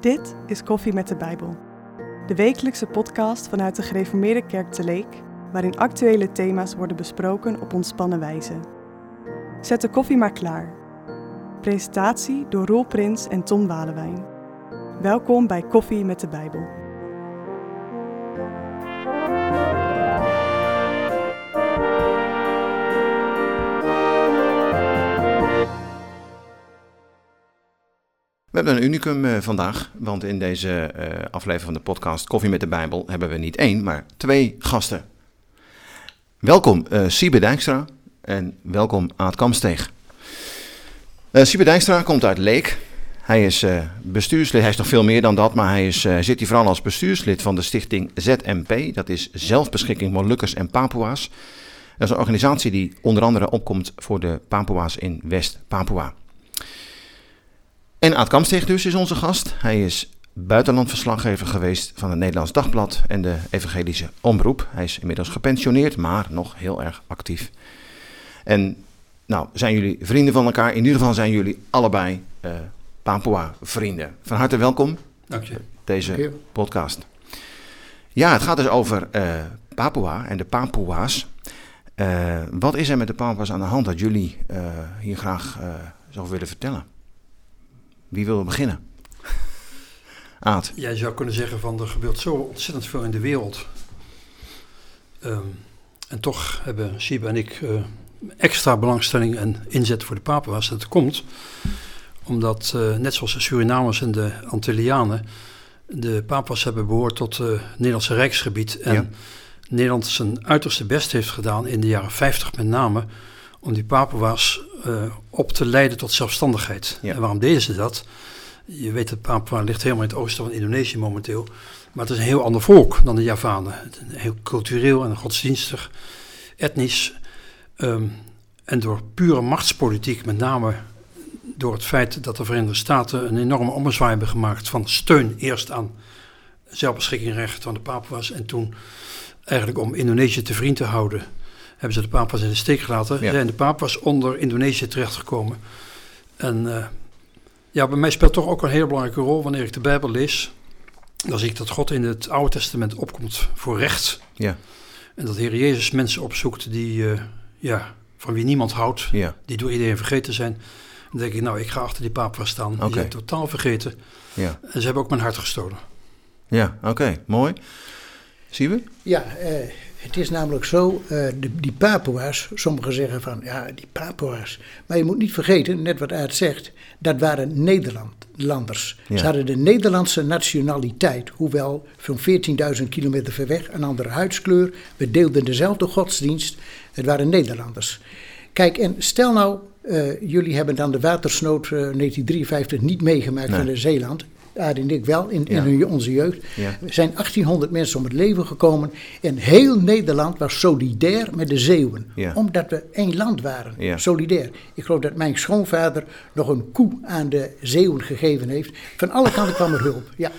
Dit is Koffie met de Bijbel. De wekelijkse podcast vanuit de Gereformeerde Kerk te Leek, waarin actuele thema's worden besproken op ontspannen wijze. Zet de koffie maar klaar. Presentatie door Roel Prins en Tom Walewijn. Welkom bij Koffie met de Bijbel. We hebben een unicum uh, vandaag, want in deze uh, aflevering van de podcast Koffie met de Bijbel hebben we niet één, maar twee gasten. Welkom uh, Siebe Dijkstra en welkom Aad Kamsteeg. Uh, Dijkstra komt uit Leek. Hij is bestuurslid, hij is nog veel meer dan dat, maar hij is, zit hier vooral als bestuurslid van de stichting ZMP. Dat is Zelfbeschikking Molukkers en Papua's. Dat is een organisatie die onder andere opkomt voor de Papua's in West-Papua. En Aad Kamsteeg dus is onze gast. Hij is buitenlandverslaggever geweest van het Nederlands Dagblad en de Evangelische Omroep. Hij is inmiddels gepensioneerd, maar nog heel erg actief. En nou, zijn jullie vrienden van elkaar? In ieder geval zijn jullie allebei uh, Papua-vrienden. Van harte welkom. Dank je. Deze Dank je. podcast. Ja, het gaat dus over uh, Papua en de Papua's. Uh, wat is er met de Papua's aan de hand dat jullie hier graag zou willen vertellen? Wie wil beginnen? Aad. Jij zou kunnen zeggen van er gebeurt zo ontzettend veel in de wereld. Um, en toch hebben Siba en ik uh, extra belangstelling en inzet voor de Papua's. Dat komt omdat, uh, net zoals de Surinamers en de Antillianen, de Papua's hebben behoord tot het Nederlandse Rijksgebied. En ja. Nederland zijn uiterste best heeft gedaan, in de jaren 50 met name, om die Papua's uh, op te leiden tot zelfstandigheid. Ja. En waarom deden ze dat? Je weet dat Papua ligt helemaal in het oosten van Indonesië momenteel. Maar het is een heel ander volk dan de Javanen. Heel cultureel en godsdienstig, etnisch. Um, en door pure machtspolitiek, met name door het feit dat de Verenigde Staten een enorme ommezwaai hebben gemaakt van steun eerst aan zelfbeschikkingsrecht van de Papua's en toen eigenlijk om Indonesië te vriend te houden hebben ze de Papua's in de steek gelaten. Ja. Zijn de Papua's onder Indonesië terechtgekomen. En uh, ja, bij mij speelt toch ook een hele belangrijke rol wanneer ik de Bijbel lees. Dan zie ik dat God in het Oude Testament opkomt voor recht. Ja. En dat de Heer Jezus mensen opzoekt die, uh, ja, van wie niemand houdt. Ja. Die door iedereen vergeten zijn. Dan denk ik, nou, ik ga achter die Papua's staan. Die okay. zijn totaal vergeten. Ja. En ze hebben ook mijn hart gestolen. Ja, oké, okay. mooi. Zien we? Ja, uh, het is namelijk zo, uh, de, die Papua's, sommigen zeggen van ja, die Papua's. Maar je moet niet vergeten, net wat Aad zegt, dat waren Nederlanders. Ja. Ze hadden de Nederlandse nationaliteit, hoewel van 14.000 kilometer ver weg, een andere huidskleur. We deelden dezelfde godsdienst, het waren Nederlanders. Kijk, en stel nou, uh, jullie hebben dan de watersnood uh, 1953 niet meegemaakt Nee. van de Zeeland. Aad en ik wel, in, Ja. in hun- onze jeugd. Ja. Er zijn 1800 mensen om het leven gekomen. En heel Nederland was solidair met de Zeeuwen. Ja. Omdat we één land waren. Solidair. Ik geloof dat mijn schoonvader nog een koe aan de Zeeuwen gegeven heeft. Van alle kanten kwam er hulp. Ja.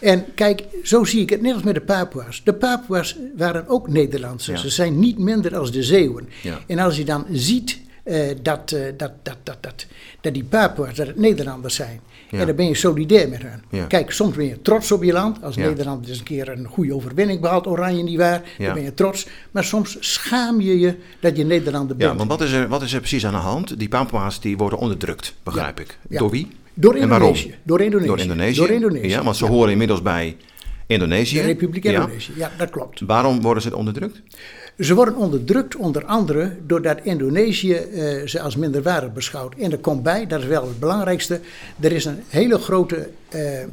En kijk, zo zie ik het net als met de Papua's. De Papua's waren ook Nederlandse. Ze zijn niet minder als de Zeeuwen. En als je dan ziet eh, dat, eh, dat, dat, dat, dat, dat die Papua's, dat het Nederlanders zijn. Ja. En dan ben je solidair met hen. Ja. Kijk, soms ben je trots op je land. Als. Nederland eens een keer een goede overwinning behaalt, oranje niet waar, dan ben je trots. Maar soms schaam je je dat je Nederlander bent. Ja, want wat is, er, wat is er precies aan de hand? Die Papua's die worden onderdrukt, begrijp ik. Door wie? Door? Indonesië. Door Indonesië. Door Indonesië? Door Indonesië. Ja, want ze horen inmiddels bij Indonesië. De Republiek. Indonesië. Ja, dat klopt. Waarom worden ze onderdrukt? Ze worden onderdrukt onder andere doordat Indonesië eh, ze als minderwaardig beschouwt. En er komt bij, dat is wel het belangrijkste, er is een hele grote eh, eh,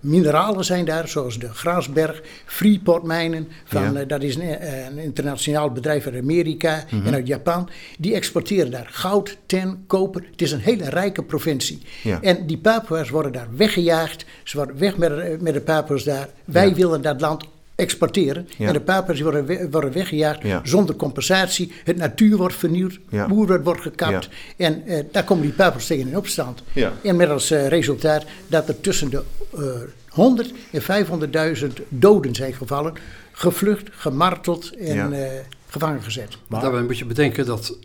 mineralen zijn daar, zoals de Grasberg, Freeport-mijnen. Van, Ja. eh, dat is een, eh, een internationaal bedrijf uit Amerika Mhm. en uit Japan. Die exporteren daar goud, tin, koper. Het is een hele rijke provincie. Ja. En die Papua's worden daar weggejaagd. Ze worden weg met, de- met de Papua's daar. Wij Ja. willen dat land exporteren. Ja. En de Papua's worden, we- worden weggejaagd Ja. zonder compensatie. Het natuur wordt vernieuwd, Ja. boeren wordt gekapt. En eh, daar komen die Papua's tegen in opstand. Ja. En met als eh, resultaat dat er tussen de eh 100 en 500.000 doden zijn gevallen. gevlucht, gemarteld en Ja. eh, gevangen gezet. Maar daarbij moet je bedenken dat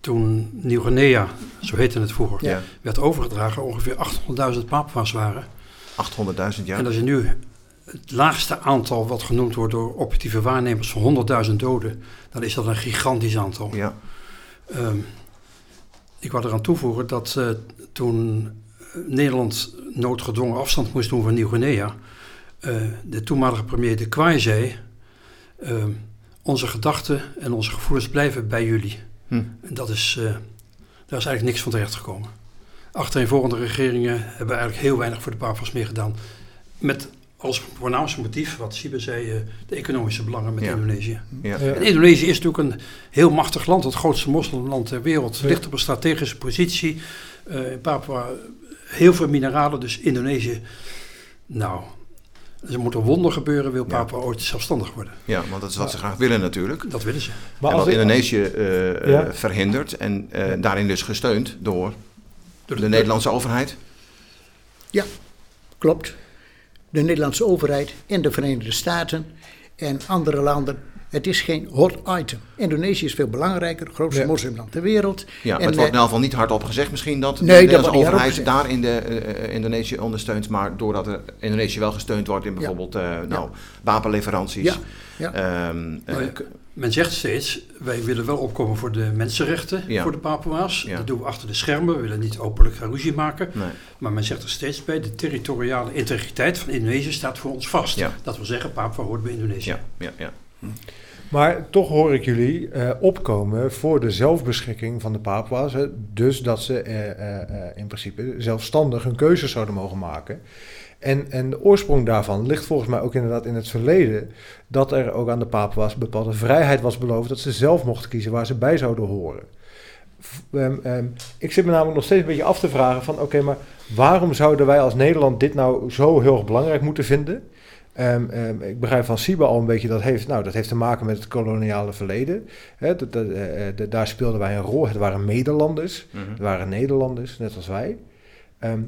toen Nieuw-Guinea, zo heette het vroeger, Ja. werd overgedragen, ongeveer 800.000 Papua's waren. 800.000 jaar. En als je nu het laagste aantal wat genoemd wordt door objectieve waarnemers van 100.000 doden, dan is dat een gigantisch aantal. Ja, Ehm, ik wou eraan toevoegen dat eh, toen eh, Nederland noodgedwongen afstand moest doen van Nieuw-Guinea, eh, de toenmalige premier De Kwaai zei, ehm, onze gedachten en onze gevoelens blijven bij jullie. Hm. En dat is, daar is eigenlijk niks van terecht gekomen. Achtereenvolgende regeringen hebben eigenlijk heel weinig voor de Papua's meer gedaan. Met als voornaamste motief, wat Siebe zei, eh, de economische belangen met Ja. Indonesië. ja. Ja. En Indonesië is natuurlijk een heel machtig land, het grootste moslimland ter wereld. Ja. Ligt op een strategische positie. Eh, in Papua heel veel mineralen, dus Indonesië. Nou, er moet een wonder gebeuren, wil Ja. Papua ooit zelfstandig worden. ja, want dat is wat ze graag willen natuurlijk. Dat willen ze. Maar en wat Indonesië eh, eh, Ja. verhindert en eh, daarin dus gesteund door Door de Nederlandse overheid. Klopt. De Nederlandse overheid en de Verenigde Staten en andere landen. Het is geen hot item. Indonesië is veel belangrijker, het grootste Ja. moslimland ter wereld. Ja, maar En, het wordt in elk geval niet hardop gezegd misschien dat de Nee, dat Nederlandse overheid daar in de eh, eh, Indonesië ondersteunt, maar doordat er Indonesië wel gesteund wordt in bijvoorbeeld eh, nou, wapenleveranties. Ja, ja. Men zegt steeds, wij willen wel opkomen voor de mensenrechten Ja. voor de Papua's. Ja. Dat doen we achter de schermen, we willen niet openlijk ruzie maken. nee. Maar men zegt er steeds bij, de territoriale integriteit van Indonesië staat voor ons vast. Ja. Dat wil zeggen, Papua hoort bij Indonesië. Ja, ja, ja. Maar toch hoor ik jullie eh, opkomen voor de zelfbeschikking van de Papua's. Dus dat ze eh, eh, in principe zelfstandig hun keuzes zouden mogen maken. En, en de oorsprong daarvan ligt volgens mij ook inderdaad in het verleden... dat er ook aan de Papua's bepaalde vrijheid was beloofd... dat ze zelf mochten kiezen waar ze bij zouden horen. Ehm, ehm, ik zit me namelijk nog steeds een beetje af te vragen van... oké, maar waarom zouden wij als Nederland dit nou zo heel erg belangrijk moeten vinden... Ehm, ik begrijp van Siba al een beetje dat heeft, nou, dat heeft te maken met het koloniale verleden. Dat, dat, eh, eh, daar speelden wij een rol. Het waren Nederlanders. Mhm. Het waren Nederlanders, net als wij. Ehm,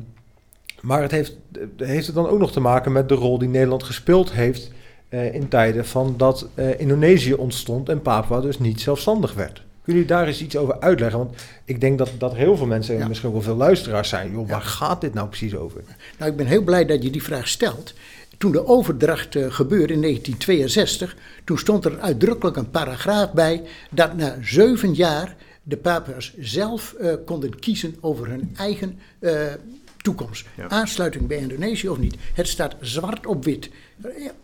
maar het heeft, heeft het dan ook nog te maken met de rol die Nederland gespeeld heeft eh, in tijden van dat eh, Indonesië ontstond en Papua dus niet zelfstandig werd. Kunnen jullie daar eens iets over uitleggen? Want ik denk dat, dat heel veel mensen, en Ja. misschien ook wel veel luisteraars zijn, joh, Ja. waar gaat dit nou precies over? Nou, ik ben heel blij dat je die vraag stelt. Toen de overdracht eh, gebeurde in 1962, toen stond er uitdrukkelijk een paragraaf bij dat na zeven jaar de Papua's zelf konden kiezen over hun eigen toekomst. Ja. Aansluiting bij Indonesië of niet. Het staat zwart op wit.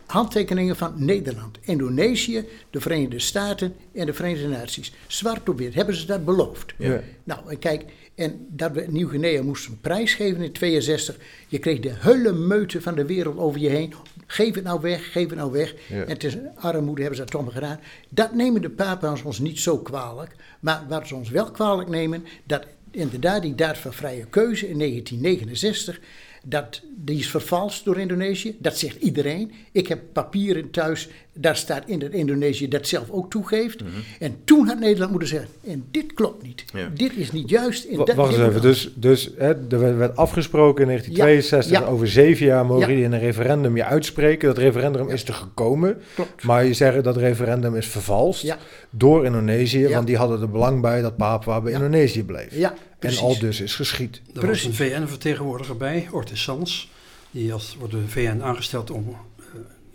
Handtekeningen van Nederland, Indonesië, de Verenigde Staten en de Verenigde Naties. Zwart op wit hebben ze dat beloofd. Ja. Nou, en kijk, en dat we Nieuw-Guinea moesten prijsgeven in 62. Je kreeg de hele meute van de wereld over je heen. Geef het nou weg, geef het nou weg. Ja. En het is armoede, hebben ze dat toch gedaan. Dat nemen de Papua's ons niet zo kwalijk. Maar wat ze ons wel kwalijk nemen, dat inderdaad die daad van vrije keuze in 1969... Dat, die is vervalst door Indonesië, dat zegt iedereen. Ik heb papieren thuis, daar staat in dat Indonesië dat zelf ook toegeeft. En toen had Nederland moeten zeggen, en dit klopt niet. Ja. Dit is niet juist. En Wa- dat Wacht eens even, dus, dus hè, er werd- afgesproken in 1962, Ja, ja. over zeven jaar mogen Ja. jullie in een referendum je uitspreken. Dat referendum is er gekomen, Klopt. maar je zegt dat referendum is vervalst Ja. door Indonesië, Ja. want die hadden er belang bij dat Papua bij Ja. Indonesië bleef. Ja, en precies. al dus is geschied. Er was een VN-vertegenwoordiger bij, Ortiz Sans. Die als, wordt de VN aangesteld om eh,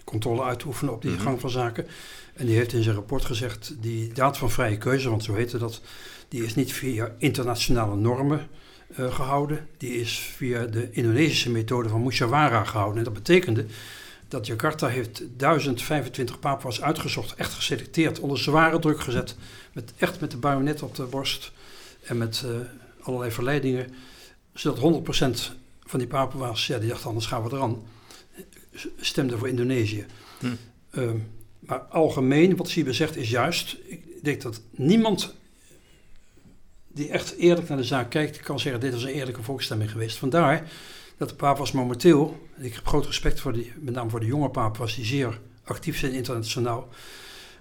controle uit te oefenen op die Mhm. gang van zaken. En die heeft in zijn rapport gezegd, die daad van vrije keuze, want zo heette dat, die is niet via internationale normen eh, gehouden. Die is via de Indonesische methode van Musyawarah gehouden. En dat betekende dat Jakarta heeft 1025 Papua's uitgezocht, echt geselecteerd, onder zware druk gezet. Met, echt met de bajonet op de borst en met eh, allerlei verleidingen. Zodat 100% van die Papua's, ja, die dachten anders gaan we eraan, stemden voor Indonesië. Hm. Ehm, maar algemeen, wat Siebe zegt, is juist. Ik denk dat niemand die echt eerlijk naar de zaak kijkt, kan zeggen: dit was een eerlijke volksstemming geweest. Vandaar dat de Papua's momenteel, en ik heb groot respect voor die, met name voor de jonge Papua's, die zeer actief zijn internationaal,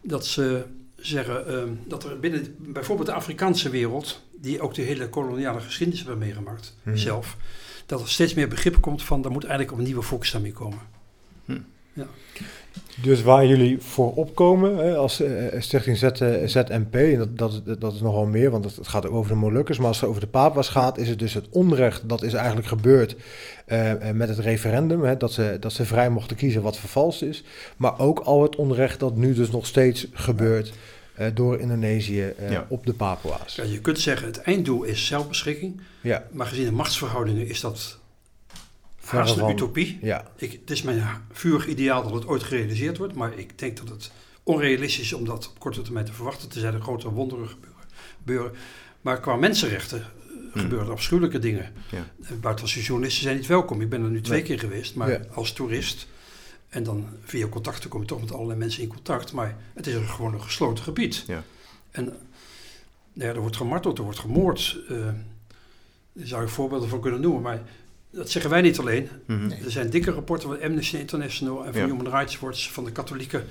dat ze zeggen ehm, dat er binnen bijvoorbeeld de Afrikaanse wereld, die ook de hele koloniale geschiedenis hebben meegemaakt Mhm. zelf, dat er steeds meer begrip komt van er moet eigenlijk op een nieuwe volksstemming komen. Ja. Dus waar jullie voor opkomen hè, als eh, Stichting Z, eh, ZMP, en dat, dat, is- dat is nogal meer, want het, gaat over de Molukkers, maar als het over de Papua's gaat, is het dus het onrecht dat is eigenlijk gebeurd eh, eh, met het referendum, hè, dat, ze, dat ze vrij mochten kiezen wat vervalst is, maar ook al het onrecht dat nu dus nog steeds gebeurt eh, door Indonesië eh, Ja. op de Papua's. Ja, je kunt zeggen, het einddoel is zelfbeschikking. Ja, Maar gezien de machtsverhoudingen is dat haast een utopie. ja, Ik, het is mijn vurig ideaal dat het ooit gerealiseerd wordt. Maar ik denk dat het onrealistisch is om dat op korte termijn te verwachten. Tenzij er grote wonderen gebeuren. gebeuren. Maar qua mensenrechten eh, Hmm. gebeuren afschuwelijke dingen. Ja. Eh, Buitenlandse journalisten zijn niet welkom. Ik ben er nu twee Nee. keer geweest, maar Ja. als toerist. En dan via contacten kom je toch met allerlei mensen in contact. Maar het is een, gewoon een gesloten gebied. Ja. En nou ja, er wordt gemarteld, er wordt gemoord. eh daar zou ik voorbeelden van kunnen noemen. Maar dat zeggen wij niet alleen. Mhm. Nee. Er zijn dikke rapporten van Amnesty International en van Ja. Human Rights Watch, van de katholieken,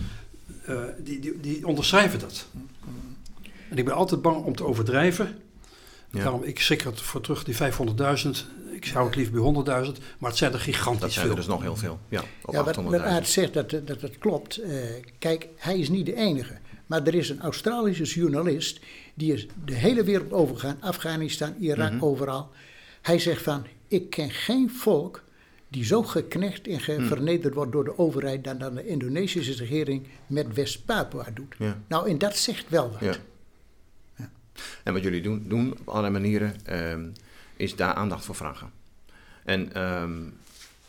eh, die, die, die onderschrijven dat. En ik ben altijd bang om te overdrijven. Ja. Daarom, ik schrik er voor terug, die 500.000. Ik hou het liever bij 100.000, maar het zijn er gigantisch Dat zijn veel. er dus nog heel veel. Ja, op Ja, wat, wat 800.000. Aart zegt, dat, dat, dat klopt. Eh, kijk, hij is niet de enige. Maar er is een Australische journalist, die is de hele wereld overgegaan. Afghanistan, Irak, Mhm. overal. Hij zegt van, ik ken geen volk die zo geknecht en Hmm. vernederd wordt door de overheid... dan, dan de Indonesische regering met West-Papua doet. Ja. Nou, en dat zegt wel wat. Ja. En wat jullie doen, doen op allerlei manieren, ehm, is daar aandacht voor vragen. En ehm,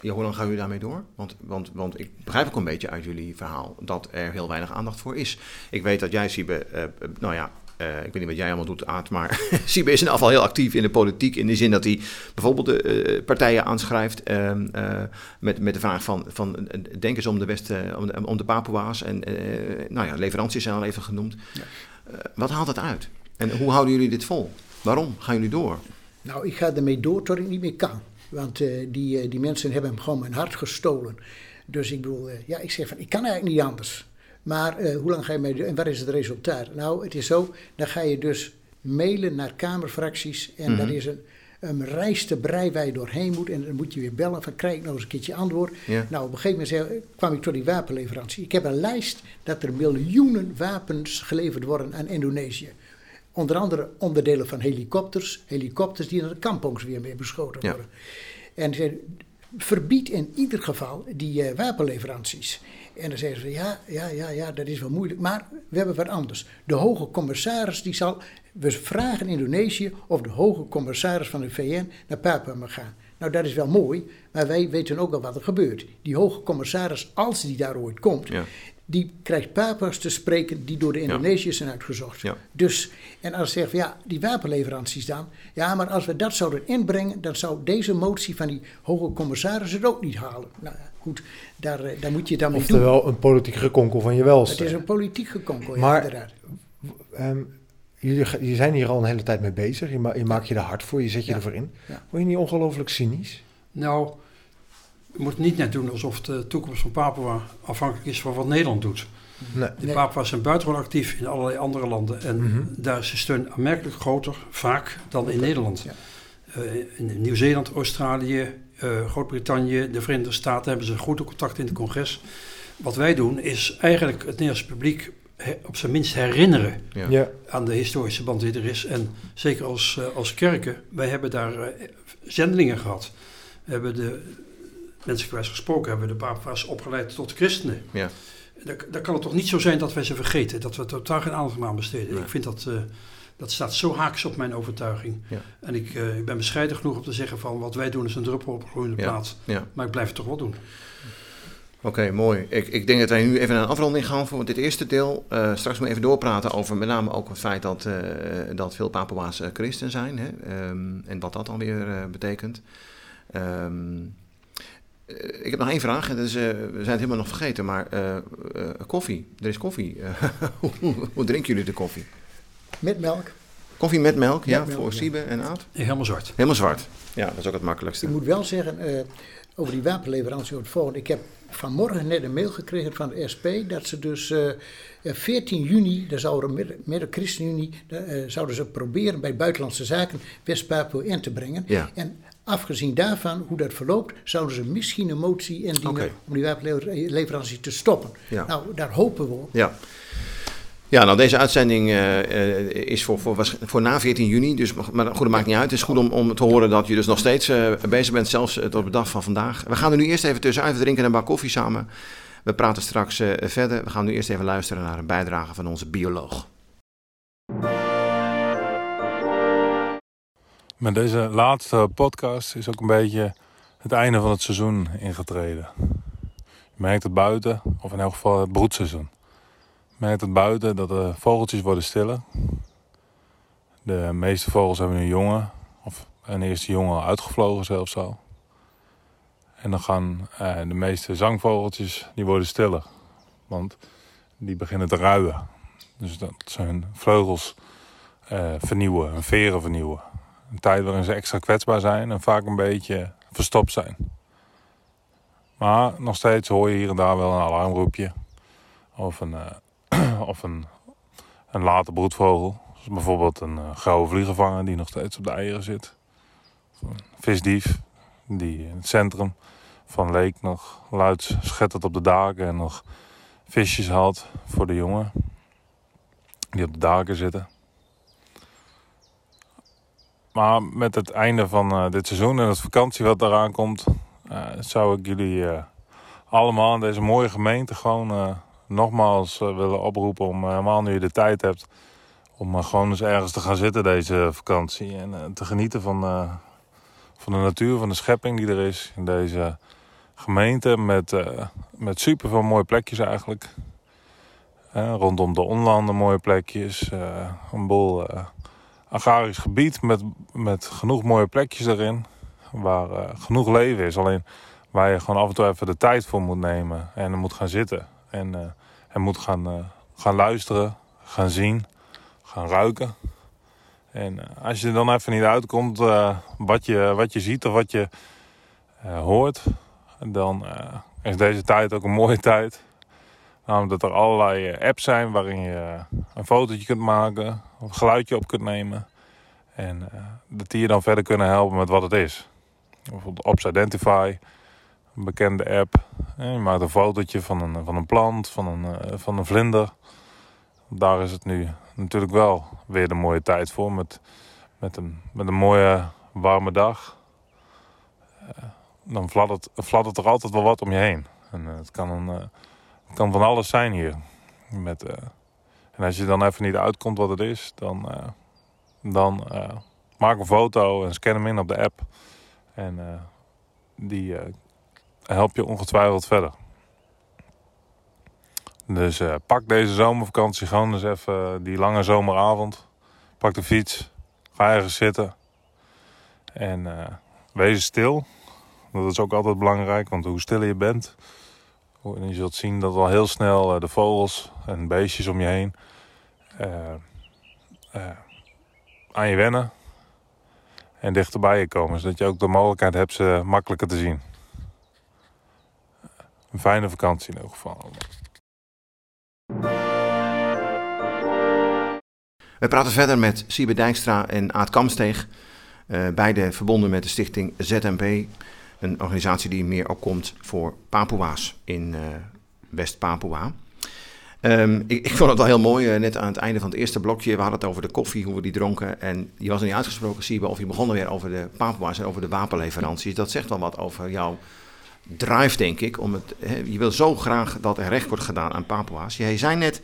ja, hoe lang gaan jullie daarmee door? Want, want, want ik begrijp ook een beetje uit jullie verhaal dat er heel weinig aandacht voor is. Ik weet dat jij, Siebe, eh, eh, nou ja, eh, ik weet niet wat jij allemaal doet, Aad, maar Siebe is in geval heel actief in de politiek. In de zin dat hij bijvoorbeeld de partijen aanschrijft ehm, eh, met, met de vraag van, van denk eens om de, West, eh, om de, om de Papua's. En nou ja, leveranties zijn al even genoemd. Ja. Wat haalt het uit? En hoe houden jullie dit vol? Waarom gaan jullie door? Nou, ik ga ermee door tot ik niet meer kan. Want eh, die, eh, die mensen hebben hem gewoon mijn hart gestolen. Dus ik bedoel, eh, ja, ik zeg van, ik kan eigenlijk niet anders. Maar hoe lang ga je mee doen en wat is het resultaat? Nou, het is zo, dan ga je dus mailen naar kamerfracties. En Mhm. dat is een, een reis te brei waar je doorheen moet. En dan moet je weer bellen van, krijg ik nog eens een keertje antwoord? Ja. Nou, op een gegeven moment zei- kwam ik tot die wapenleverantie. Ik heb een lijst dat er miljoenen wapens geleverd worden aan Indonesië. Onder andere onderdelen van helikopters. Helikopters die naar de kampongs weer mee beschoten Ja. worden. En ze verbied in ieder geval die eh, wapenleveranties. En dan zeggen ze, ja, ja, ja, ja, dat is wel moeilijk. Maar we hebben wat anders. De hoge commissaris die zal... We vragen Indonesië of de hoge commissaris van de VN naar Papua mag gaan. Nou, dat is wel mooi, maar wij weten ook al wat er gebeurt. Die hoge commissaris, als die daar ooit komt, Ja. Die krijgt Papua's te spreken die door de Indonesiërs zijn uitgezocht. Ja. Dus, en als ze zeggen van ja, die wapenleveranties dan. Ja, maar als we dat zouden inbrengen, dan zou deze motie van die hoge commissaris het ook niet halen. Nou ja, goed, daar, eh, daar moet je dan mee doen. oftewel een politiek gekonkel van je welste. Het is een politiek gekonkel, ja, Maar- inderdaad. Ehm, jullie, jullie zijn hier al een hele tijd mee bezig. Je, ma- je maakt je er hard voor, je zet je Ja. ervoor in. Ja. Word je niet ongelooflijk cynisch? Nou, we moeten niet net doen alsof de toekomst van Papua afhankelijk is van wat Nederland doet. Nee. De. Papua's zijn buitengewoon actief in allerlei andere landen. En Mhm. daar is de steun aanmerkelijk groter, vaak, dan in Nederland. Ja. Eh, in Nieuw-Zeeland, Australië, eh, Groot-Brittannië, de Verenigde Staten hebben ze goede contacten in het congres. Wat wij doen is eigenlijk het Nederlandse publiek op zijn minst herinneren Ja. Ja. aan de historische band die er is. En zeker als, eh, als kerken, wij hebben daar zendelingen gehad. We hebben de, menselijkwijs gesproken, hebben we de papa's opgeleid tot christenen. Ja. Dan, dan kan het toch niet zo zijn dat wij ze vergeten, dat we totaal geen aandacht aan besteden. Ik vind dat, eh, dat staat zo haaks op mijn overtuiging. Ja. En ik, eh, ik ben bescheiden genoeg om te zeggen van wat wij doen is een druppel op een gloeiende Ja. plaat. Ja. Maar ik blijf het toch wel doen. Oké, mooi. Ik, ik denk dat wij nu even naar een afronding gaan voor dit eerste deel. Eh, straks we even doorpraten over met name ook het feit dat, dat veel Papua's eh, christen zijn. Hè? Ehm, en wat dat dan weer betekent. Eh, ik heb nog één vraag. En dat is, eh, we zijn het helemaal nog vergeten. Maar eh, eh, koffie. Er is koffie. hoe, hoe drinken jullie de koffie? Met melk. Koffie met melk, ja, Met melk, voor ja. Siebe en Aad? Helemaal zwart. Helemaal zwart. Ja, dat is ook het makkelijkste. Ik moet wel zeggen, eh, over die wapenleverantie het volgende. Ik heb vanmorgen net een mail gekregen van de SP dat ze dus eh, eh, 14 juni, daar zouden midden, midden ChristenUnie, eh, zouden ze proberen bij Buitenlandse Zaken West-Papua in te brengen. Ja. En afgezien daarvan, hoe dat verloopt, zouden ze misschien een motie indienen om die wapenleverantie te stoppen. Ja. Nou, daar hopen we op. Ja. Ja, nou deze uitzending eh, eh, is voor, voor, voor na 14 juni, dus, maar goed, dat maakt niet uit. Het is goed om, om te horen dat je dus nog steeds eh, bezig bent, zelfs tot op de dag van vandaag. We gaan er nu eerst even tussenuit, we drinken een bak koffie samen. We praten straks verder. We gaan nu eerst even luisteren naar een bijdrage van onze bioloog. Met deze laatste podcast is ook een beetje het einde van het seizoen ingetreden. Je merkt het buiten, of in elk geval het broedseizoen. Je merkt het buiten dat de vogeltjes worden stiller. De meeste vogels hebben nu jongen, of een eerste jongen uitgevlogen zelfs al. En dan gaan eh, de meeste zangvogeltjes, die worden stiller. Want die beginnen te ruien. Dus dat hun vleugels eh, vernieuwen, hun veren vernieuwen. Een tijd waarin ze extra kwetsbaar zijn en vaak een beetje verstopt zijn. Maar nog steeds hoor je hier en daar wel een alarmroepje. Of een, eh, of een, een late broedvogel. Zoals bijvoorbeeld een eh, gouden vliegenvanger die nog steeds op de eieren zit. Of een visdief die in het centrum van Leek nog luid schettert op de daken en nog visjes haalt voor de jongen. Die op de daken zitten. Maar met het einde van eh, dit seizoen en het vakantie wat eraan komt, eh, zou ik jullie eh, allemaal in deze mooie gemeente gewoon nogmaals willen oproepen om helemaal nu je de tijd hebt om gewoon eens ergens te gaan zitten deze vakantie en te genieten van, van de natuur, van de schepping die er is in deze gemeente met, met super veel mooie plekjes eigenlijk. Rondom de onlanden mooie plekjes, een boel eh, agrarisch gebied met, met genoeg mooie plekjes erin. Waar eh, genoeg leven is. Alleen waar je gewoon af en toe even de tijd voor moet nemen. En moet gaan zitten. En, eh, en moet gaan, eh, gaan luisteren, gaan zien, gaan ruiken. En als je er dan even niet uitkomt wat, je, wat je ziet of wat je hoort. Dan is deze tijd ook een mooie tijd. Namelijk dat er allerlei eh, apps zijn waarin je eh, een fotootje kunt maken, of een geluidje op kunt nemen. En eh, dat die je dan verder kunnen helpen met wat het is. Bijvoorbeeld Ops Identify, een bekende app. Je maakt een fotootje van een, van een plant, van een, van een vlinder. Daar is het nu natuurlijk wel weer de mooie tijd voor. Met, met, een, met een mooie warme dag. Dan fladdert, er altijd wel wat om je heen. En het kan een... het kan van alles zijn hier. Met, eh, en als je dan even niet uitkomt wat het is, dan, eh, dan eh, maak een foto en scan hem in op de app. En die helpt je ongetwijfeld verder. Dus pak deze zomervakantie gewoon eens even die lange zomeravond. Pak de fiets, ga ergens zitten. En wees stil. Dat is ook altijd belangrijk, want hoe stiller je bent, en je zult zien dat al heel snel eh, de vogels en beestjes om je heen eh, eh, aan je wennen en dichterbij je komen. Zodat je ook de mogelijkheid hebt ze makkelijker te zien. Een fijne vakantie in ieder geval. We praten verder met Siebe Dijkstra en Aad Kamsteeg. eh, beide verbonden met de stichting ZMP. Een organisatie die meer opkomt voor Papua's in eh, West-Papua. Ehm, ik, vond het wel heel mooi, eh, net aan het einde van het eerste blokje. We hadden het over de koffie, hoe we die dronken. En je was er niet uitgesproken, Siebe, of je begon weer over de Papua's en over de wapenleveranties. Dat zegt wel wat over jouw drive, denk ik. Om het, je wil zo graag dat er recht wordt gedaan aan Papua's. Jij zei net,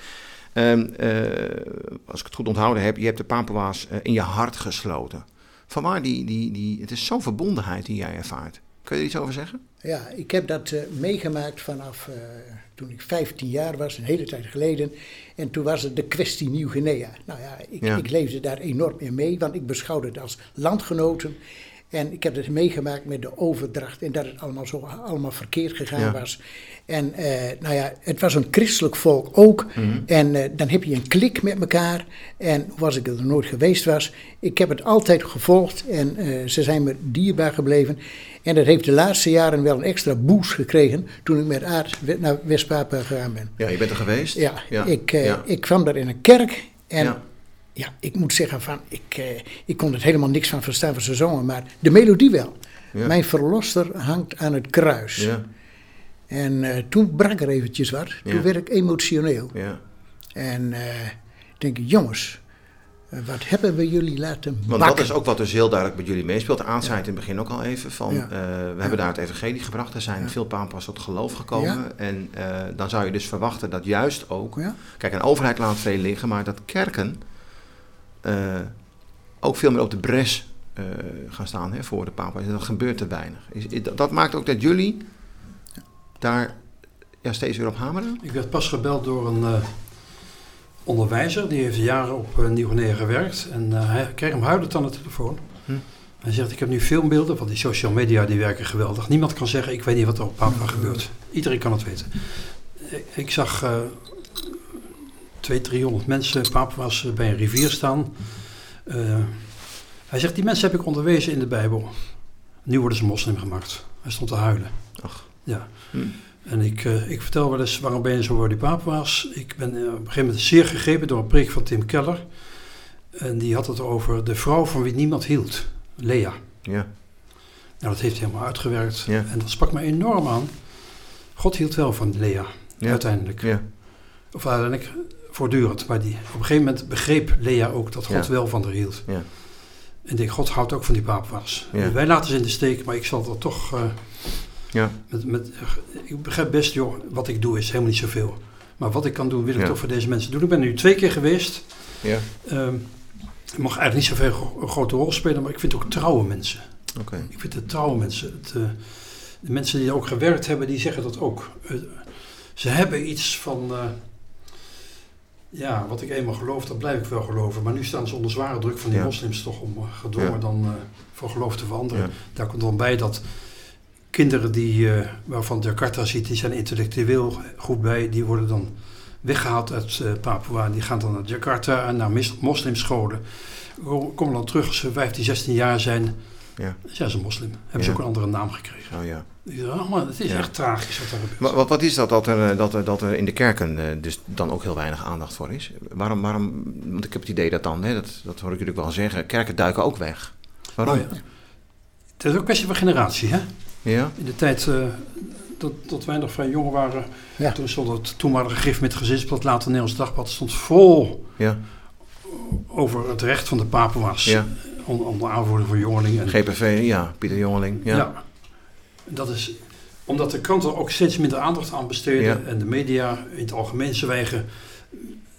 ehm, eh, als ik het goed onthouden heb, je hebt de Papua's in je hart gesloten. Vanwaar die, die, die, het is zo'n verbondenheid die jij ervaart. Kun je er iets over zeggen? Ja, ik heb dat eh, meegemaakt vanaf eh, toen ik 15 jaar was, een hele tijd geleden. En toen was het de kwestie Nieuw-Guinea. Nou ja ik, Ja. ik leefde daar enorm in mee, want ik beschouwde het als landgenoten. En ik heb het meegemaakt met de overdracht en dat het allemaal zo allemaal verkeerd gegaan Ja. was. En eh, nou ja, het was een christelijk volk ook. Mhm. En dan heb je een klik met elkaar. En was ik er nooit geweest was, ik heb het altijd gevolgd en ze zijn me dierbaar gebleven. En dat heeft de laatste jaren wel een extra boost gekregen toen ik met Aard naar West-Papua gegaan ben. Ja, je bent er geweest. Ja, Ik, eh, ja. ik kwam daar in een kerk en Ja. ja. ik moet zeggen van, ik, eh, ik kon er helemaal niks van verstaan van ze zongen, maar de melodie wel. Ja. Mijn verlosser hangt aan het kruis. Ja, En eh, toen brak er eventjes wat. Ja. Toen werd ik emotioneel. ja. En ik denk, jongens, wat hebben we jullie laten Want bakken? dat is ook wat dus heel duidelijk bij jullie meespeelt. Aan zei het in het begin ook al even. Van, Ja. eh, we hebben daar het evangelie gebracht. Er zijn Ja. veel papa's tot geloof gekomen. Ja. En eh, dan zou je dus verwachten dat juist ook... Ja? Kijk, een overheid laat veel liggen. Maar dat kerken eh, ook veel meer op de bres eh, gaan staan hè, voor de papa's. En dat gebeurt te weinig. Is, is- dat maakt ook dat jullie daar ja, steeds weer op hameren? Ik werd pas gebeld door een eh, onderwijzer. Die heeft jaren op uh, Nieuw-Guinea gewerkt. En eh, hij kreeg hem huilend aan de telefoon. Hm. Hij zegt, ik heb nu filmbeelden, want die social media die werken geweldig. Niemand kan zeggen, ik weet niet wat er op Papua gebeurt. Iedereen kan het weten. Ik, ik zag eh 200, 300 mensen, Papua's, eh, bij een rivier staan. Eh, hij zegt, die mensen heb ik onderwezen in de Bijbel. Nu worden ze moslim gemaakt. Hij stond te huilen. Ach. Ja. Hm. En ik, eh, ik vertel wel eens, waarom ben je zo die Papua's? Ik ben eh, op een gegeven moment zeer gegrepen door een preek van Tim Keller. En die had het over de vrouw van wie niemand hield. Lea. Ja, Nou, dat heeft hij helemaal uitgewerkt. Ja. En dat sprak me enorm aan. God hield wel van Lea, ja, uiteindelijk. ja, Of uiteindelijk voortdurend. Maar die, op een gegeven moment begreep Lea ook dat God wel van haar hield. ja. En ik denk, God houdt ook van die papa's. Ja. Wij laten ze in de steek, maar ik zal er toch... eh, Ja. met, met, ik begrijp best, joh, wat ik doe is helemaal niet zoveel. Maar wat ik kan doen, wil ik Ja. toch voor deze mensen doen. Ik ben er nu twee keer geweest. ja. Ehm, ik mag eigenlijk niet zoveel een grote rol spelen, maar ik vind ook trouwe mensen. Oké. Ik vind het trouwe mensen. Het, eh, de mensen die ook gewerkt hebben, die zeggen dat ook. Eh, ze hebben iets van... eh, ja, wat ik eenmaal geloof, dat blijf ik wel geloven. Maar nu staan ze onder zware druk van die Ja. moslims toch om gedwongen Ja. dan van geloof te veranderen. Daar komt dan bij dat kinderen die, eh, waarvan Jakarta ziet, die zijn intellectueel goed bij, die worden dan weggehaald uit eh, Papua. Die gaan dan naar Jakarta en naar mis- moslimscholen. Ko- Komen dan terug als ze 15, 16 jaar zijn. Ja. Zijn ze moslim. Hebben ze Ja. ook een andere naam gekregen. Oh, ja. Zeg, oh man, het is Ja. echt tragisch wat er gebeurt. Maar wat, wat is dat dat er, eh, dat, er, dat er in de kerken eh, dus dan ook heel weinig aandacht voor is? Waarom, waarom want ik heb het idee dat dan, hè, dat, dat hoor ik jullie wel zeggen, kerken duiken ook weg. Waarom? Oh ja. Het is ook een kwestie van generatie. Hè? Ja? In de tijd eh, dat, dat wij nog vrij jong waren, Ja. toen stond het toenmalige gif met gezinsblad, later Nederlands Dagblad, stond vol Ja, over het recht van de Papua's. ja. Onder, onder aanvoering van jongelingen. En, GPV, ja, Pieter Jongeling. Ja. ja. Dat is omdat de kranten er ook steeds minder aandacht aan besteden Ja. en de media in het algemeen zwijgen.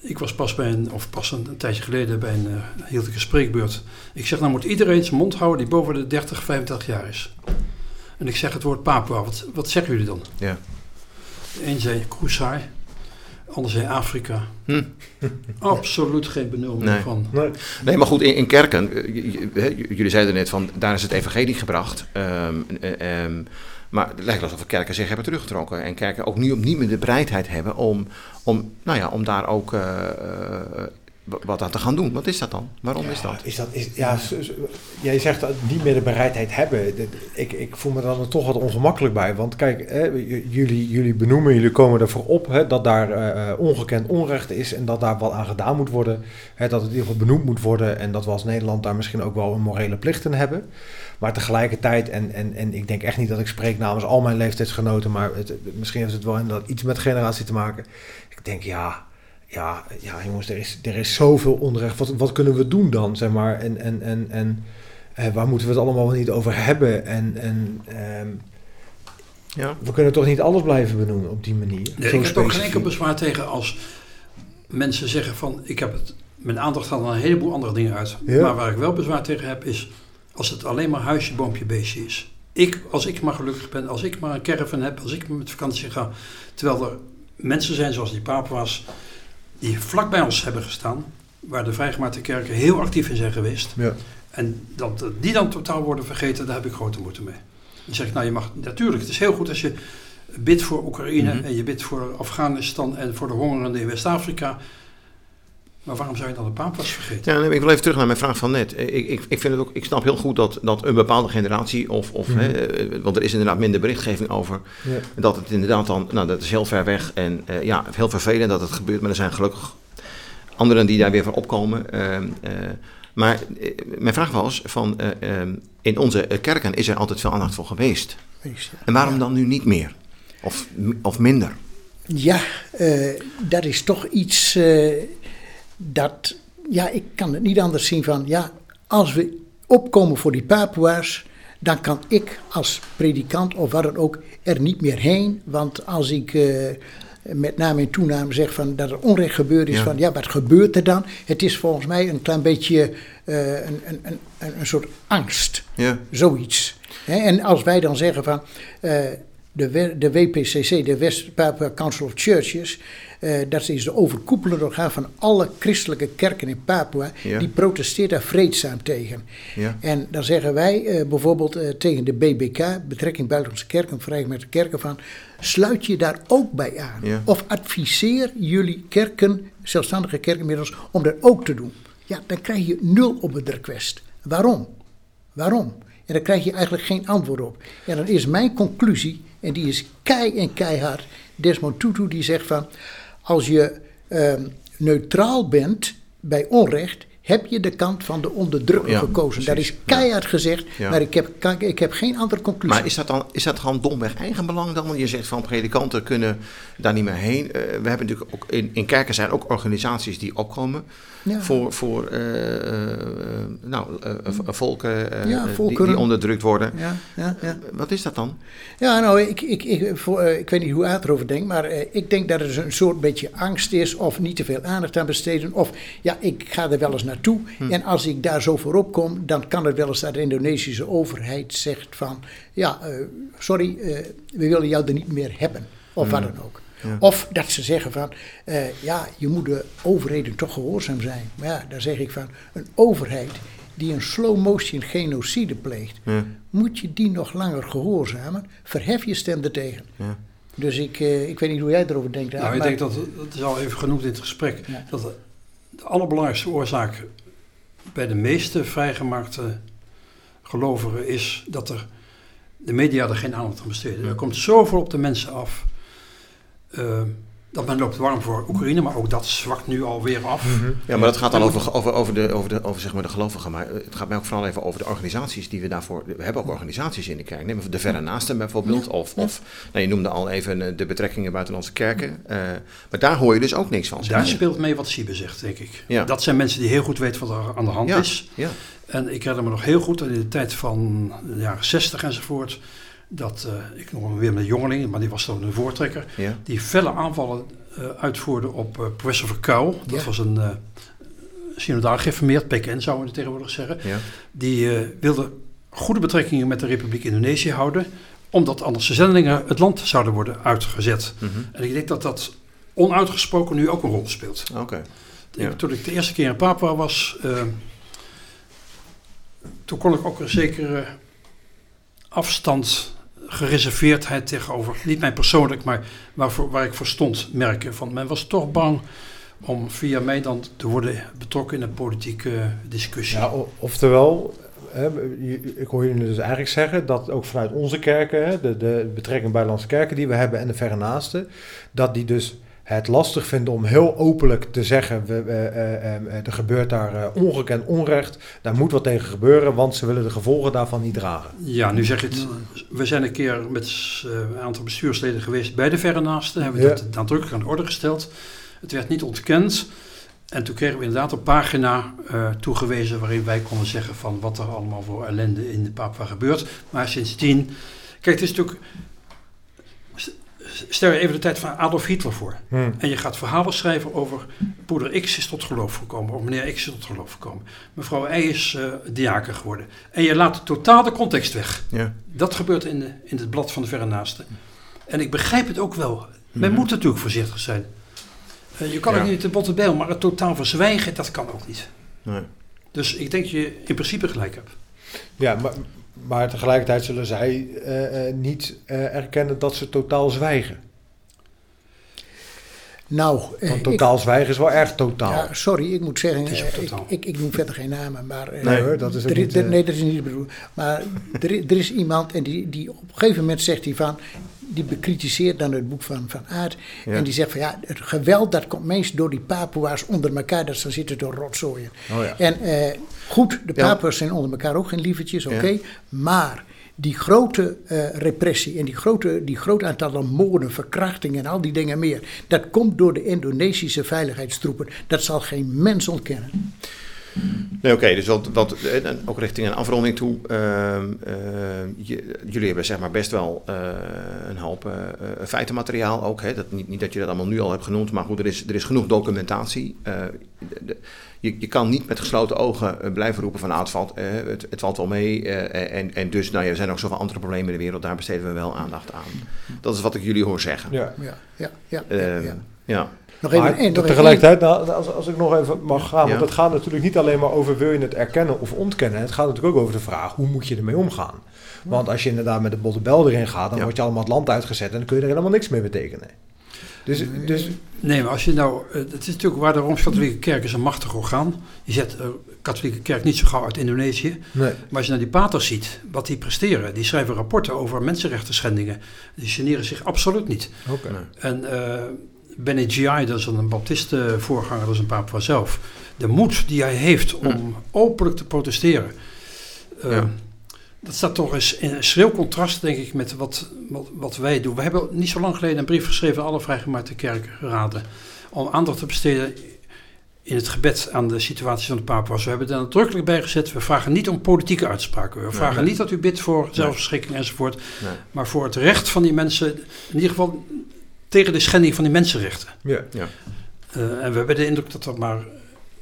Ik was pas bij een, of pas een, een tijdje geleden bij een, eh, hield ik een spreekbeurt. Ik zeg, nou moet iedereen zijn mond houden die boven de 30, 35 jaar is. En ik zeg het woord Papua, wat, wat zeggen jullie dan? Ja. De een zei Koesai, de ander zei Afrika. Hm. Absoluut geen benul meer Nee. van. Nee. Nee, maar goed, in, in kerken, eh, jullie zeiden net van, daar is het evangelie gebracht. Ehm, eh, ehm, maar het lijkt alsof kerken zich hebben teruggetrokken. En kerken ook nu niet meer de bereidheid hebben om, om, nou ja, om daar ook eh, eh, wat aan te gaan doen. Wat is dat dan? Waarom is dat? Is dat is, ja, jij zegt dat niet meer de bereidheid hebben. Ik, ik voel me dan er toch wat ongemakkelijk bij. Want kijk, hè, jullie, jullie benoemen, jullie komen ervoor op hè, dat daar eh, eh, ongekend onrecht is en dat daar wat aan gedaan moet worden. Hè, dat het in ieder geval benoemd moet worden en dat we als Nederland daar misschien ook wel een morele plicht in hebben. Maar tegelijkertijd, en, en, en ik denk echt niet dat ik spreek namens al mijn leeftijdsgenoten, maar het, misschien heeft het wel inderdaad iets met generatie te maken. Ik denk, ja, ja, ja jongens, er is, er is zoveel onrecht. Wat, wat kunnen we doen dan, zeg maar? En, en, en, en eh, waar moeten we het allemaal wel niet over hebben? En, en ehm, Ja. we kunnen toch niet alles blijven benoemen op die manier? Nee, Zo ik heb ook geen enkel bezwaar tegen als mensen zeggen van ik heb het, mijn aandacht gaat aan een heleboel andere dingen uit. Ja. Maar waar ik wel bezwaar tegen heb is als het alleen maar huisje, boompje, beestje is. Ik, als ik maar gelukkig ben, als ik maar een caravan heb, als ik met vakantie ga. Terwijl er mensen zijn zoals die Papua's die vlak bij ons hebben gestaan. Waar de vrijgemaakte kerken heel actief in zijn geweest. Ja. En dat die dan totaal worden vergeten, daar heb ik grote moeite mee. Dan zeg ik, nou je mag, natuurlijk, het is heel goed als je bidt voor Oekraïne Mhm. en je bidt voor Afghanistan en voor de hongerenden in West-Afrika. Maar waarom zou je dan de Papua's vergeten? Ja, nee, ik wil even terug naar mijn vraag van net. Ik, ik, ik, vind het ook, ik snap heel goed dat, dat een bepaalde generatie, of, of, Mhm. hè, eh, want er is inderdaad minder berichtgeving over, Ja. dat het inderdaad dan, nou dat is heel ver weg en eh, ja, heel vervelend dat het gebeurt, maar er zijn gelukkig anderen die daar weer van opkomen. Ehm, eh, Maar eh, mijn vraag was: van, eh, ehm, in onze eh, kerken is er altijd veel aandacht voor geweest. Wees, ja. En waarom dan nu niet meer? Of, of minder? Ja, eh, dat is toch iets eh, dat, ja, ik kan het niet anders zien van, ja, als we opkomen voor die Papua's, dan kan ik als predikant of wat dan ook er niet meer heen. Want als ik eh, met name en toename zeg van dat er onrecht gebeurd is, Ja. van ja, wat gebeurt er dan? Het is volgens mij een klein beetje eh, een, een, een, een, soort angst. Ja, Zoiets. En als wij dan zeggen van eh, de, de WPCC, de West Papua Council of Churches, eh, dat is de overkoepelende orgaan van alle christelijke kerken in Papua, Ja. die protesteert daar vreedzaam tegen. ja, En dan zeggen wij eh, bijvoorbeeld eh, tegen de BBK, Betrekking Buitenlandse Kerken, Vereniging met de Kerken, van sluit je daar ook bij aan? Ja. Of adviseer jullie kerken, zelfstandige kerken inmiddels, om dat ook te doen? Ja, dan krijg je nul op het request. Waarom? Waarom? En dan krijg je eigenlijk geen antwoord op. En dan is mijn conclusie, en die is kei en keihard, Desmond Tutu die zegt van, als je ehm, neutraal bent bij onrecht, heb je de kant van de onderdrukker Ja, gekozen. Dat is keihard gezegd, Ja. maar ik heb, kan- ik heb geen andere conclusie. Maar is dat, dan, is dat gewoon domweg eigenbelang dan? Je zegt van predikanten kunnen daar niet meer heen. Eh, we hebben natuurlijk ook in, in kerken zijn ook organisaties die opkomen voor, voor eh, eh, nou, volken die, die onderdrukt worden. Ja, ja, ja. Wat is dat dan? Ja, nou, ik, ik, ik, voor, ik weet niet hoe Aad erover denkt, maar ik denk dat het een soort beetje angst is of niet te veel aandacht aan besteden. Of ja, ik ga er wel eens naartoe en als ik daar zo voorop kom, dan kan het wel eens dat de Indonesische overheid zegt van, ja, eh, sorry, eh, we willen jou er niet meer hebben. Of wat dan ook. Ja. Of dat ze zeggen van, eh, ja, je moet de overheden toch gehoorzaam zijn. Maar ja, daar zeg ik van, een overheid die een slow motion genocide pleegt, Ja, moet je die nog langer gehoorzamen? Verhef je stem ertegen. ja. Dus ik, eh, ik weet niet hoe jij erover denkt. Nou, ik maar- denk dat, dat is al even genoemd in het gesprek, Ja. dat de, allerbelangrijkste oorzaak bij de meeste vrijgemaakte gelovigen is dat er de media er geen aandacht aan besteden. Er komt zoveel op de mensen af. eh, dat men loopt warm voor Oekraïne, maar ook dat zwakt nu alweer af. Ja, maar dat gaat dan over, over, over, de, over, de, over zeg maar de gelovigen. Maar eh, het gaat mij ook vooral even over de organisaties die we daarvoor... We hebben ook organisaties in de kerk. Neem de Verre Naasten bijvoorbeeld. Of, of nou, je noemde al even eh, de betrekkingen buitenlandse kerken. Eh, maar daar hoor je dus ook niks van. Daar speelt mee wat Siebe zegt, denk ik. Ja. Dat zijn mensen die heel goed weten wat er aan de hand Ja, is. ja, En ik herinner me nog heel goed dat in de tijd van de jaren 60 enzovoort, dat eh, ik nog weer met een jongeling, maar die was dan een voortrekker, ja. die felle aanvallen eh, uitvoerde op eh, professor Verkuil. Dat Ja. was een uh, synodaal gereformeerd, PKN we het tegenwoordig zeggen. ja. Die wilde goede betrekkingen met de Republiek Indonesië houden, omdat anders de zendelingen het land zouden worden uitgezet. Mhm. En ik denk dat dat onuitgesproken nu ook een rol speelt. Oké. Ik- Ja. Toen ik de eerste keer in Papua was, toen kon ik ook een zekere afstand, gereserveerdheid tegenover, niet mij persoonlijk, maar waarvoor, waar ik voor stond, merken. Van men was toch bang om via mij dan te worden betrokken in een politieke discussie. Ja, oftewel, ik hoor jullie dus eigenlijk zeggen dat ook vanuit onze kerken, de, de betrekking buitenlandse kerken die we hebben en de verre naasten, dat die dus het lastig vinden om heel openlijk te zeggen, we, we, eh, eh, er gebeurt daar eh, ongekend onrecht, daar moet wat tegen gebeuren, want ze willen de gevolgen daarvan niet dragen. Ja, nu zeg je het. We zijn een keer met eh, een aantal bestuursleden geweest bij de Verre Naasten. Hebben we Ja. dat nadrukkelijk aan de orde gesteld. Het werd niet ontkend. En toen kregen we inderdaad een pagina eh, toegewezen waarin wij konden zeggen van wat er allemaal voor ellende in de Papua gebeurt. Maar sindsdien, kijk, het is natuurlijk. Stel je even de tijd van Adolf Hitler voor. Hm. En je gaat verhalen schrijven over poeder X is tot geloof gekomen, of meneer X is tot geloof gekomen. Mevrouw Y is eh diaken geworden. En je laat totaal de context weg. Ja. Dat gebeurt in, de, in het blad van de Verre Naaste. En ik begrijp het ook wel. Men Mhm. moet natuurlijk voorzichtig zijn. Eh, je kan Ja. ook niet de botte bijl, maar het totaal verzwijgen, dat kan ook niet. Nee. Dus ik denk dat je in principe gelijk hebt. Ja, maar, maar tegelijkertijd zullen zij eh, eh, niet eh, erkennen dat ze totaal zwijgen. Nou, Want ik- totaal zwijgen is wel erg totaal. ja, sorry, ik moet zeggen, ik, ik, ik noem verder geen namen, maar... Nee hoor, dat is er, niet... nee, dat is niet bedoeld. Maar er, er is iemand en die, die op een gegeven moment zegt hij van... die bekritiseert dan het boek van Van Aert. Ja. En die zegt van ja, het geweld dat komt meest door die Papua's onder elkaar. Dat ze zitten te rotzooien. Oh ja. En eh, goed, de. Papua's zijn onder elkaar ook geen lievertjes, oké. Maar die grote eh, repressie en die grote, die grote aantallen moorden, verkrachtingen en al die dingen meer. Dat komt door de Indonesische veiligheidstroepen. Dat zal geen mens ontkennen. Nee, oké, dus wat, wat, eh, ook richting een afronding toe. ehm, eh, jullie hebben zeg maar best wel eh, een hoop feitenmateriaal ook. Hè? Dat, niet, niet dat je dat allemaal nu al hebt genoemd, maar goed, er is, er is genoeg documentatie. Eh, de- de- je, je kan niet met gesloten ogen blijven roepen van ah, het, valt, het, het valt wel mee. eh, en, en dus, nou ja, er zijn ook zoveel andere problemen in de wereld, daar besteden we wel aandacht aan. Dat is wat ik jullie hoor zeggen. Ja. Ja, ja, ja. ja, Ehm, ja. ja. Nog even, Maar en nog even tegelijkertijd, nou, als, als ik nog even mag gaan, Ja. want het gaat natuurlijk niet alleen maar over wil je het erkennen of ontkennen. Het gaat natuurlijk ook over de vraag, hoe moet je ermee omgaan? Want als je inderdaad met de botte bel erin gaat, dan Ja. word je allemaal het land uitgezet en dan kun je er helemaal niks mee betekenen. Dus, dus Nee, maar als je nou, eh, het is natuurlijk waar de Rooms-Katholieke Kerk is een machtig orgaan. Je zet de katholieke kerk niet zo gauw uit Indonesië. nee. Maar als je naar die paters ziet, wat die presteren, die schrijven rapporten over mensenrechten schendingen. Die generen zich absoluut niet. Oké. En eh Benny G.I., dat is een baptistenvoorganger, dat is een papa zelf. De moed die hij heeft om openlijk te protesteren. eh, Ja. Dat staat toch eens in een schril contrast, denk ik, met wat, wat, wat wij doen. We hebben niet zo lang geleden een brief geschreven aan alle vrijgemaakte kerkraden. Om aandacht te besteden in het gebed aan de situatie van de papa's. We hebben daar nadrukkelijk bij gezet. We vragen niet om politieke uitspraken. We vragen nee. niet dat u bidt voor zelfverschikking enzovoort. Nee. Maar voor het recht van die mensen, in ieder geval tegen de schending van die mensenrechten. Ja. Eh, en we hebben de indruk dat er maar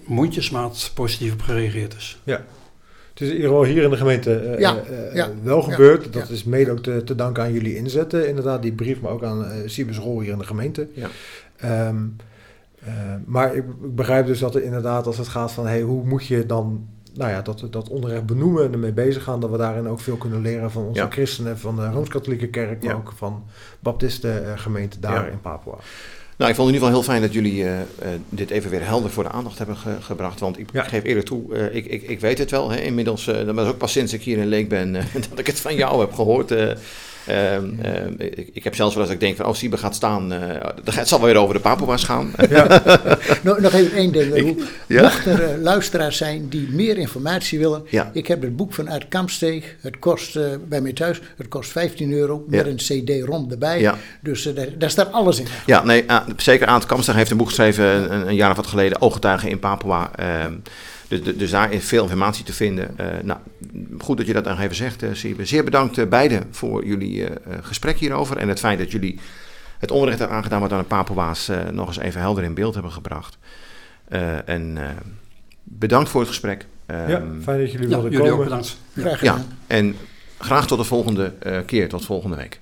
mondjesmaat positief op gereageerd is. Het is in ieder geval hier in de gemeente eh, Ja, eh, ja, wel ja, gebeurd. Dat ja. is mede ook te, te danken aan jullie inzetten. Inderdaad, die brief, maar ook aan eh Siebes rol hier in de gemeente. Ja. Ehm, eh, maar ik, ik begrijp dus dat er inderdaad, als het gaat van hey, hoe moet je dan nou ja, dat, dat onrecht benoemen en ermee bezig gaan, dat we daarin ook veel kunnen leren van onze Ja. christenen, van de Rooms-Katholieke Kerk, maar Ja. ook van Baptistengemeente daar Ja. in Papua. Nou, ik vond het in ieder geval heel fijn dat jullie eh, eh, dit even weer helder voor de aandacht hebben ge- gebracht. Want ik Ja. geef eerlijk toe, eh, ik, ik, ik weet het wel. Hè, inmiddels, eh dat was ook pas sinds ik hier in Leek ben, eh, dat ik het van jou heb gehoord. Eh. Ehm, ehm, ik, ik heb zelfs wel eens dat ik denk van, oh, Siebe gaat staan. eh, het zal wel weer over de Papua's gaan. Nog, nog even één ding. Ik- Hoe- ja? Mocht er eh, luisteraars zijn die meer informatie willen. Ja. Ik heb het boek van Uit Kampsteeg. Het kost eh, bij mij thuis. Het kost 15 euro. Met Ja. een cd-rom erbij. Ja. Dus eh, daar, daar staat alles in. Ja, nee, zeker Aad Kamstag heeft een boek geschreven een, een jaar of wat geleden, Ooggetuigen in Papua. Ehm, dus, dus- dus daar is veel informatie te vinden. Eh, nou, goed dat je dat nog even zegt, eh Siebe. Zeer bedankt eh, beiden voor jullie eh, gesprek hierover. En het feit dat jullie het onrecht hebben aangedaan wat aan de Papua's nog eens even helder in beeld hebben gebracht. Eh, en eh, bedankt voor het gesprek. Ehm, ja, fijn dat jullie Ja, wilden jullie ook komen. bedankt. Ja. Ja, en graag tot de volgende eh, keer, tot volgende week.